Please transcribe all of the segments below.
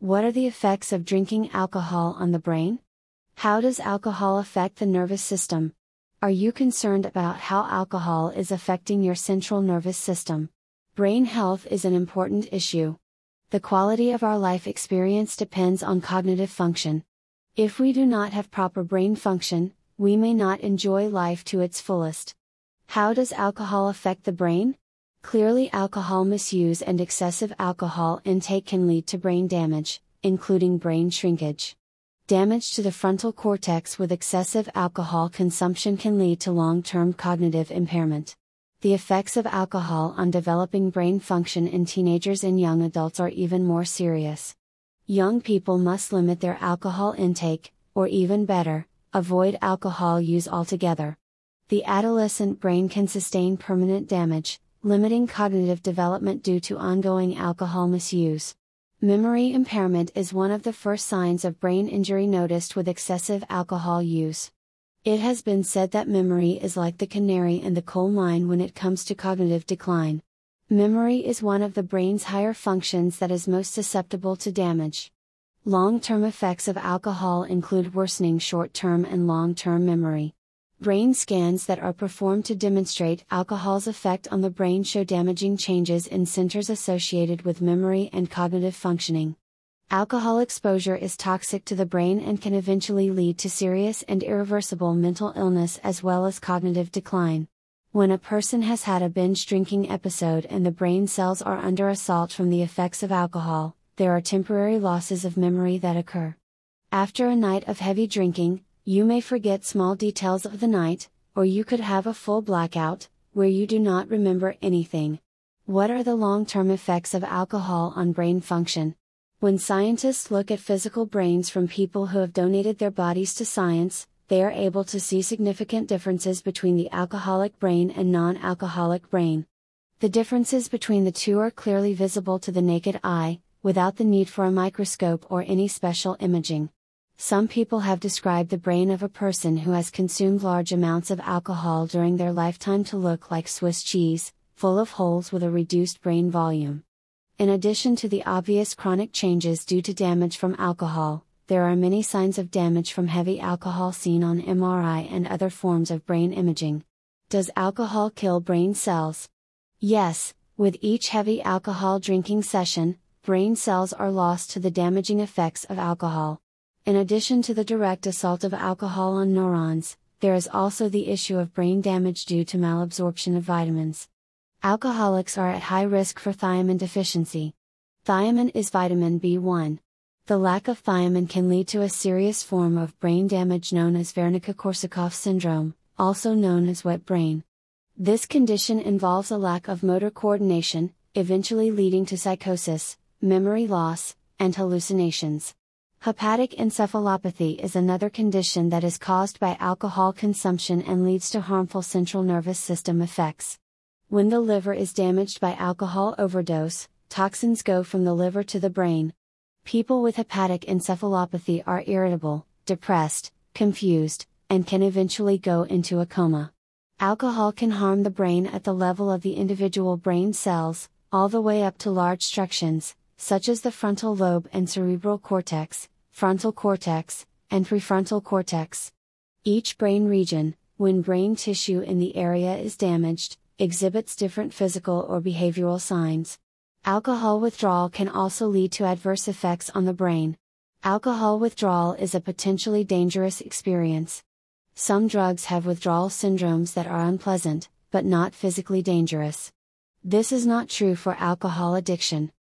What are the effects of drinking alcohol on the brain? How does alcohol affect the nervous system? Are you concerned about how alcohol is affecting your central nervous system? Brain health is an important issue. The quality of our life experience depends on cognitive function. If we do not have proper brain function, we may not enjoy life to its fullest. How does alcohol affect the brain? Clearly, alcohol misuse and excessive alcohol intake can lead to brain damage, including brain shrinkage. Damage to the frontal cortex with excessive alcohol consumption can lead to long term cognitive impairment. The effects of alcohol on developing brain function in teenagers and young adults are even more serious. Young people must limit their alcohol intake, or even better, avoid alcohol use altogether. The adolescent brain can sustain permanent damage, limiting cognitive development due to ongoing alcohol misuse. Memory impairment is one of the first signs of brain injury noticed with excessive alcohol use. It has been said that memory is like the canary in the coal mine when it comes to cognitive decline. Memory is one of the brain's higher functions that is most susceptible to damage. Long term effects of alcohol include worsening short term and long term memory. Brain scans that are performed to demonstrate alcohol's effect on the brain show damaging changes in centers associated with memory and cognitive functioning. Alcohol exposure is toxic to the brain and can eventually lead to serious and irreversible mental illness as well as cognitive decline. When a person has had a binge drinking episode and the brain cells are under assault from the effects of alcohol, there are temporary losses of memory that occur. After a night of heavy drinking, you may forget small details of the night, or you could have a full blackout, where you do not remember anything. What are the long term effects of alcohol on brain function? When scientists look at physical brains from people who have donated their bodies to science, they are able to see significant differences between the alcoholic brain and non alcoholic brain. The differences between the two are clearly visible to the naked eye, without the need for a microscope or any special imaging. Some people have described the brain of a person who has consumed large amounts of alcohol during their lifetime to look like Swiss cheese, full of holes with a reduced brain volume. In addition to the obvious chronic changes due to damage from alcohol, there are many signs of damage from heavy alcohol seen on MRI and other forms of brain imaging. Does alcohol kill brain cells? Yes, with each heavy alcohol drinking session, brain cells are lost to the damaging effects of alcohol. In addition to the direct assault of alcohol on neurons, there is also the issue of brain damage due to malabsorption of vitamins. Alcoholics are at high risk for thiamine deficiency. Thiamine is vitamin B1. The lack of thiamine can lead to a serious form of brain damage known as Wernicke Korsakoff syndrome, also known as wet brain. This condition involves a lack of motor coordination, eventually leading to psychosis, memory loss, and hallucinations. Hepatic encephalopathy is another condition that is caused by alcohol consumption and leads to harmful central nervous system effects. When the liver is damaged by alcohol overdose, toxins go from the liver to the brain. People with hepatic encephalopathy are irritable, depressed, confused, and can eventually go into a coma. Alcohol can harm the brain at the level of the individual brain cells, all the way up to large structures, such as the frontal lobe and cerebral cortex, frontal cortex, and prefrontal cortex. Each brain region, when brain tissue in the area is damaged, exhibits different physical or behavioral signs. Alcohol withdrawal can also lead to adverse effects on the brain. Alcohol withdrawal is a potentially dangerous experience. Some drugs have withdrawal syndromes that are unpleasant, but not physically dangerous. This is not true for alcohol addiction.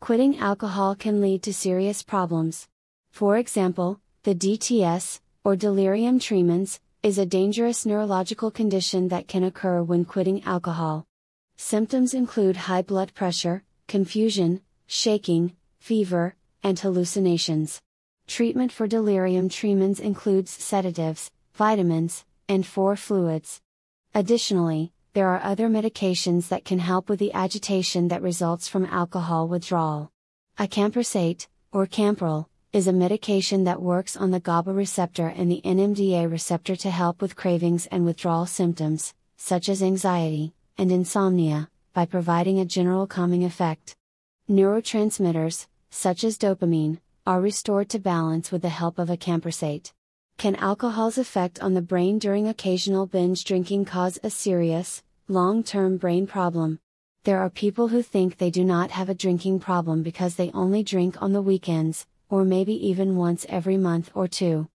Quitting alcohol can lead to serious problems. For example, the DTS, or delirium tremens, is a dangerous neurological condition that can occur when quitting alcohol. Symptoms include high blood pressure, confusion, shaking, fever, and hallucinations. Treatment for delirium tremens includes sedatives, vitamins, and four fluids. Additionally, there are other medications that can help with the agitation that results from alcohol withdrawal. Acamprosate, or Campral, is a medication that works on the GABA receptor and the NMDA receptor to help with cravings and withdrawal symptoms, such as anxiety and insomnia, by providing a general calming effect. Neurotransmitters, such as dopamine, are restored to balance with the help of a acamprosate. Can alcohol's effect on the brain during occasional binge drinking cause a serious, long term brain problem? There are people who think they do not have a drinking problem because they only drink on the weekends, or maybe even once every month or two.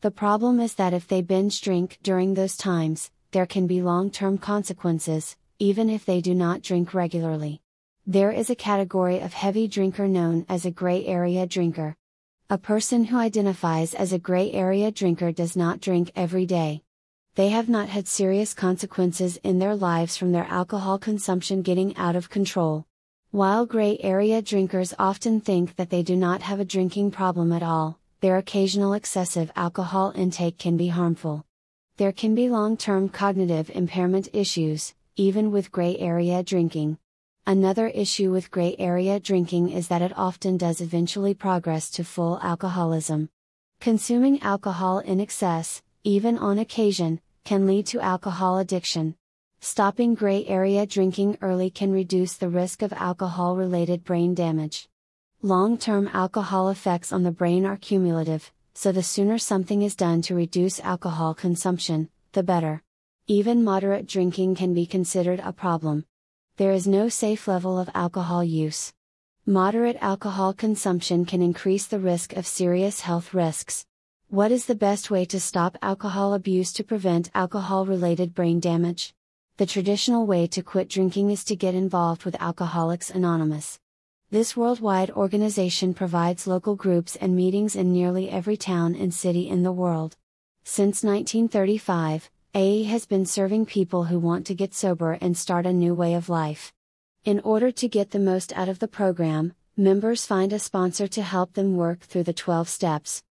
The problem is that if they binge drink during those times, there can be long term consequences, even if they do not drink regularly. There is a category of heavy drinker known as a gray area drinker. A person who identifies as a gray area drinker does not drink every day. They have not had serious consequences in their lives from their alcohol consumption getting out of control. While gray area drinkers often think that they do not have a drinking problem at all, their occasional excessive alcohol intake can be harmful. There can be long term cognitive impairment issues, even with gray area drinking. Another issue with gray area drinking is that it often does eventually progress to full alcoholism. Consuming alcohol in excess, even on occasion, can lead to alcohol addiction. Stopping gray area drinking early can reduce the risk of alcohol related brain damage. Long term alcohol effects on the brain are cumulative, so the sooner something is done to reduce alcohol consumption, the better. Even moderate drinking can be considered a problem there is no safe level of alcohol use. Moderate alcohol consumption can increase the risk of serious health risks. What is the best way to stop alcohol abuse to prevent alcohol related brain damage? The traditional way to quit drinking is to get involved with Alcoholics Anonymous. This worldwide organization provides local groups and meetings in nearly every town and city in the world. Since 1935, AA has been serving people who want to get sober and start a new way of life. In order to get the most out of the program, members find a sponsor to help them work through the 12 steps.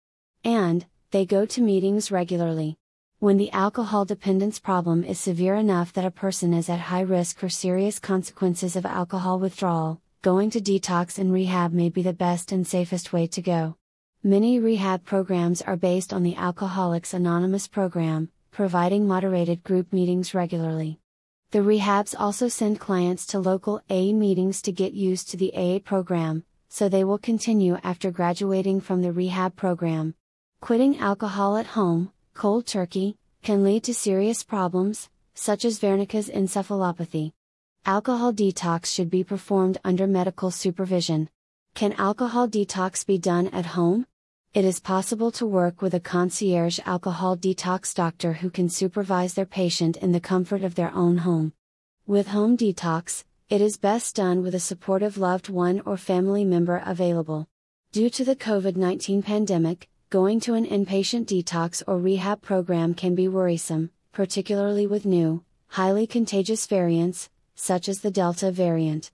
And, they go to meetings regularly. When the alcohol dependence problem is severe enough that a person is at high risk for serious consequences of alcohol withdrawal, going to detox and rehab may be the best and safest way to go. Many rehab programs are based on the Alcoholics Anonymous program, providing moderated group meetings regularly. The rehabs also send clients to local AA meetings to get used to the AA program, so they will continue after graduating from the rehab program. Quitting alcohol at home, cold turkey, can lead to serious problems, such as Wernicke's encephalopathy. Alcohol detox should be performed under medical supervision. Can alcohol detox be done at home? It is possible to work with a concierge alcohol detox doctor who can supervise their patient in the comfort of their own home. With home detox, it is best done with a supportive loved one or family member available. Due to the COVID 19 pandemic, going to an inpatient detox or rehab program can be worrisome, particularly with new, highly contagious variants, such as the Delta variant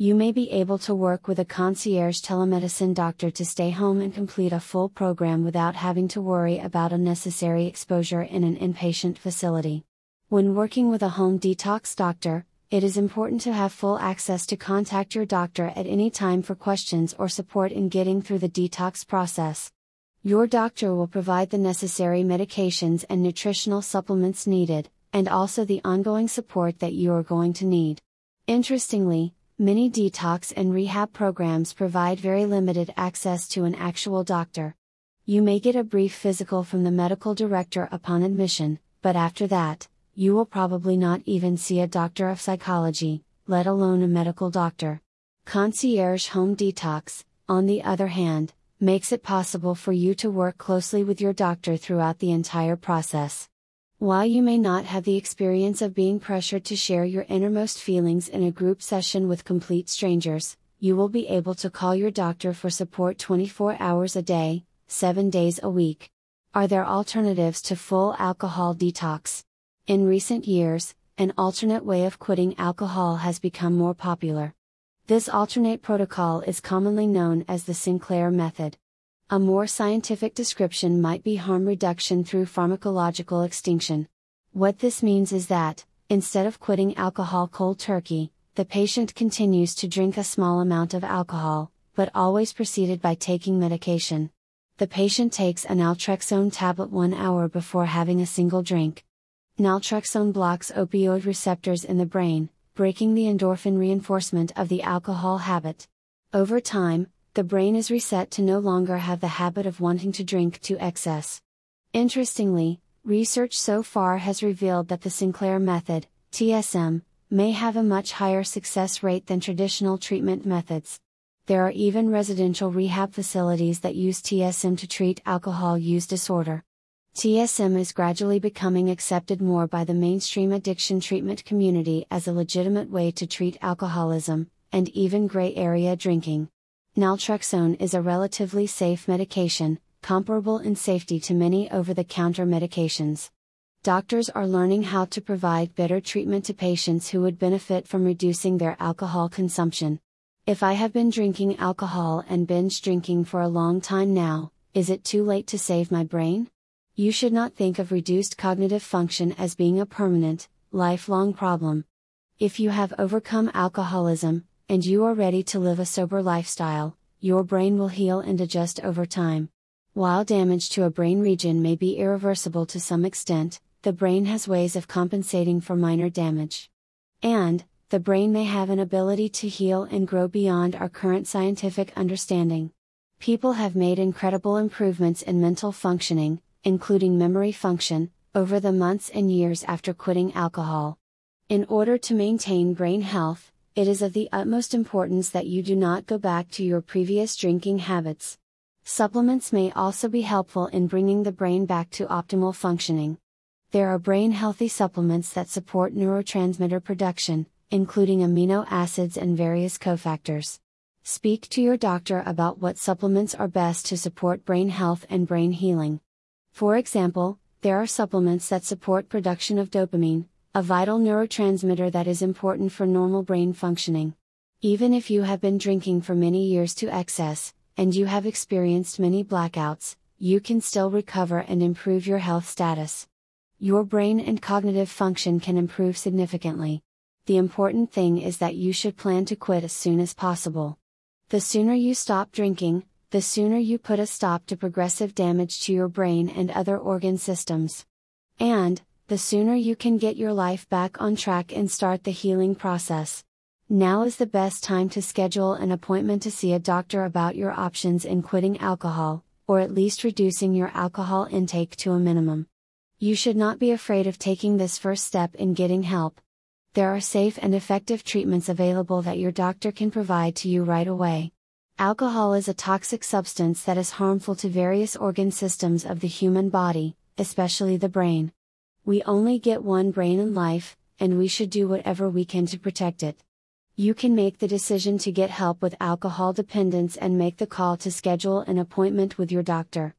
you may be able to work with a concierge telemedicine doctor to stay home and complete a full program without having to worry about unnecessary exposure in an inpatient facility. When working with a home detox doctor, it is important to have full access to contact your doctor at any time for questions or support in getting through the detox process. Your doctor will provide the necessary medications and nutritional supplements needed, and also the ongoing support that you are going to need. Interestingly, Many detox and rehab programs provide very limited access to an actual doctor. You may get a brief physical from the medical director upon admission, but after that, you will probably not even see a doctor of psychology, let alone a medical doctor. Concierge Home Detox, on the other hand, makes it possible for you to work closely with your doctor throughout the entire process. While you may not have the experience of being pressured to share your innermost feelings in a group session with complete strangers, you will be able to call your doctor for support 24 hours a day, 7 days a week. Are there alternatives to full alcohol detox? In recent years, an alternate way of quitting alcohol has become more popular. This alternate protocol is commonly known as the Sinclair method. A more scientific description might be harm reduction through pharmacological extinction. What this means is that, instead of quitting alcohol cold turkey, the patient continues to drink a small amount of alcohol, but always preceded by taking medication. The patient takes a naltrexone tablet one hour before having a single drink. Naltrexone blocks opioid receptors in the brain, breaking the endorphin reinforcement of the alcohol habit. Over time, the brain is reset to no longer have the habit of wanting to drink to excess. Interestingly, research so far has revealed that the Sinclair method, TSM, may have a much higher success rate than traditional treatment methods. There are even residential rehab facilities that use TSM to treat alcohol use disorder. TSM is gradually becoming accepted more by the mainstream addiction treatment community as a legitimate way to treat alcoholism, and even gray area drinking. Naltrexone is a relatively safe medication, comparable in safety to many over the counter medications. Doctors are learning how to provide better treatment to patients who would benefit from reducing their alcohol consumption. If I have been drinking alcohol and binge drinking for a long time now, is it too late to save my brain? You should not think of reduced cognitive function as being a permanent, lifelong problem. If you have overcome alcoholism, and you are ready to live a sober lifestyle, your brain will heal and adjust over time. While damage to a brain region may be irreversible to some extent, the brain has ways of compensating for minor damage. And, the brain may have an ability to heal and grow beyond our current scientific understanding. People have made incredible improvements in mental functioning, including memory function, over the months and years after quitting alcohol. In order to maintain brain health, it is of the utmost importance that you do not go back to your previous drinking habits. Supplements may also be helpful in bringing the brain back to optimal functioning. There are brain healthy supplements that support neurotransmitter production, including amino acids and various cofactors. Speak to your doctor about what supplements are best to support brain health and brain healing. For example, there are supplements that support production of dopamine, a vital neurotransmitter that is important for normal brain functioning. Even if you have been drinking for many years to excess, and you have experienced many blackouts, you can still recover and improve your health status. Your brain and cognitive function can improve significantly. The important thing is that you should plan to quit as soon as possible. The sooner you stop drinking, the sooner you put a stop to progressive damage to your brain and other organ systems. And, the sooner you can get your life back on track and start the healing process. Now is the best time to schedule an appointment to see a doctor about your options in quitting alcohol, or at least reducing your alcohol intake to a minimum. You should not be afraid of taking this first step in getting help. There are safe and effective treatments available that your doctor can provide to you right away. Alcohol is a toxic substance that is harmful to various organ systems of the human body, especially the brain. We only get one brain in life, and we should do whatever we can to protect it. You can make the decision to get help with alcohol dependence and make the call to schedule an appointment with your doctor.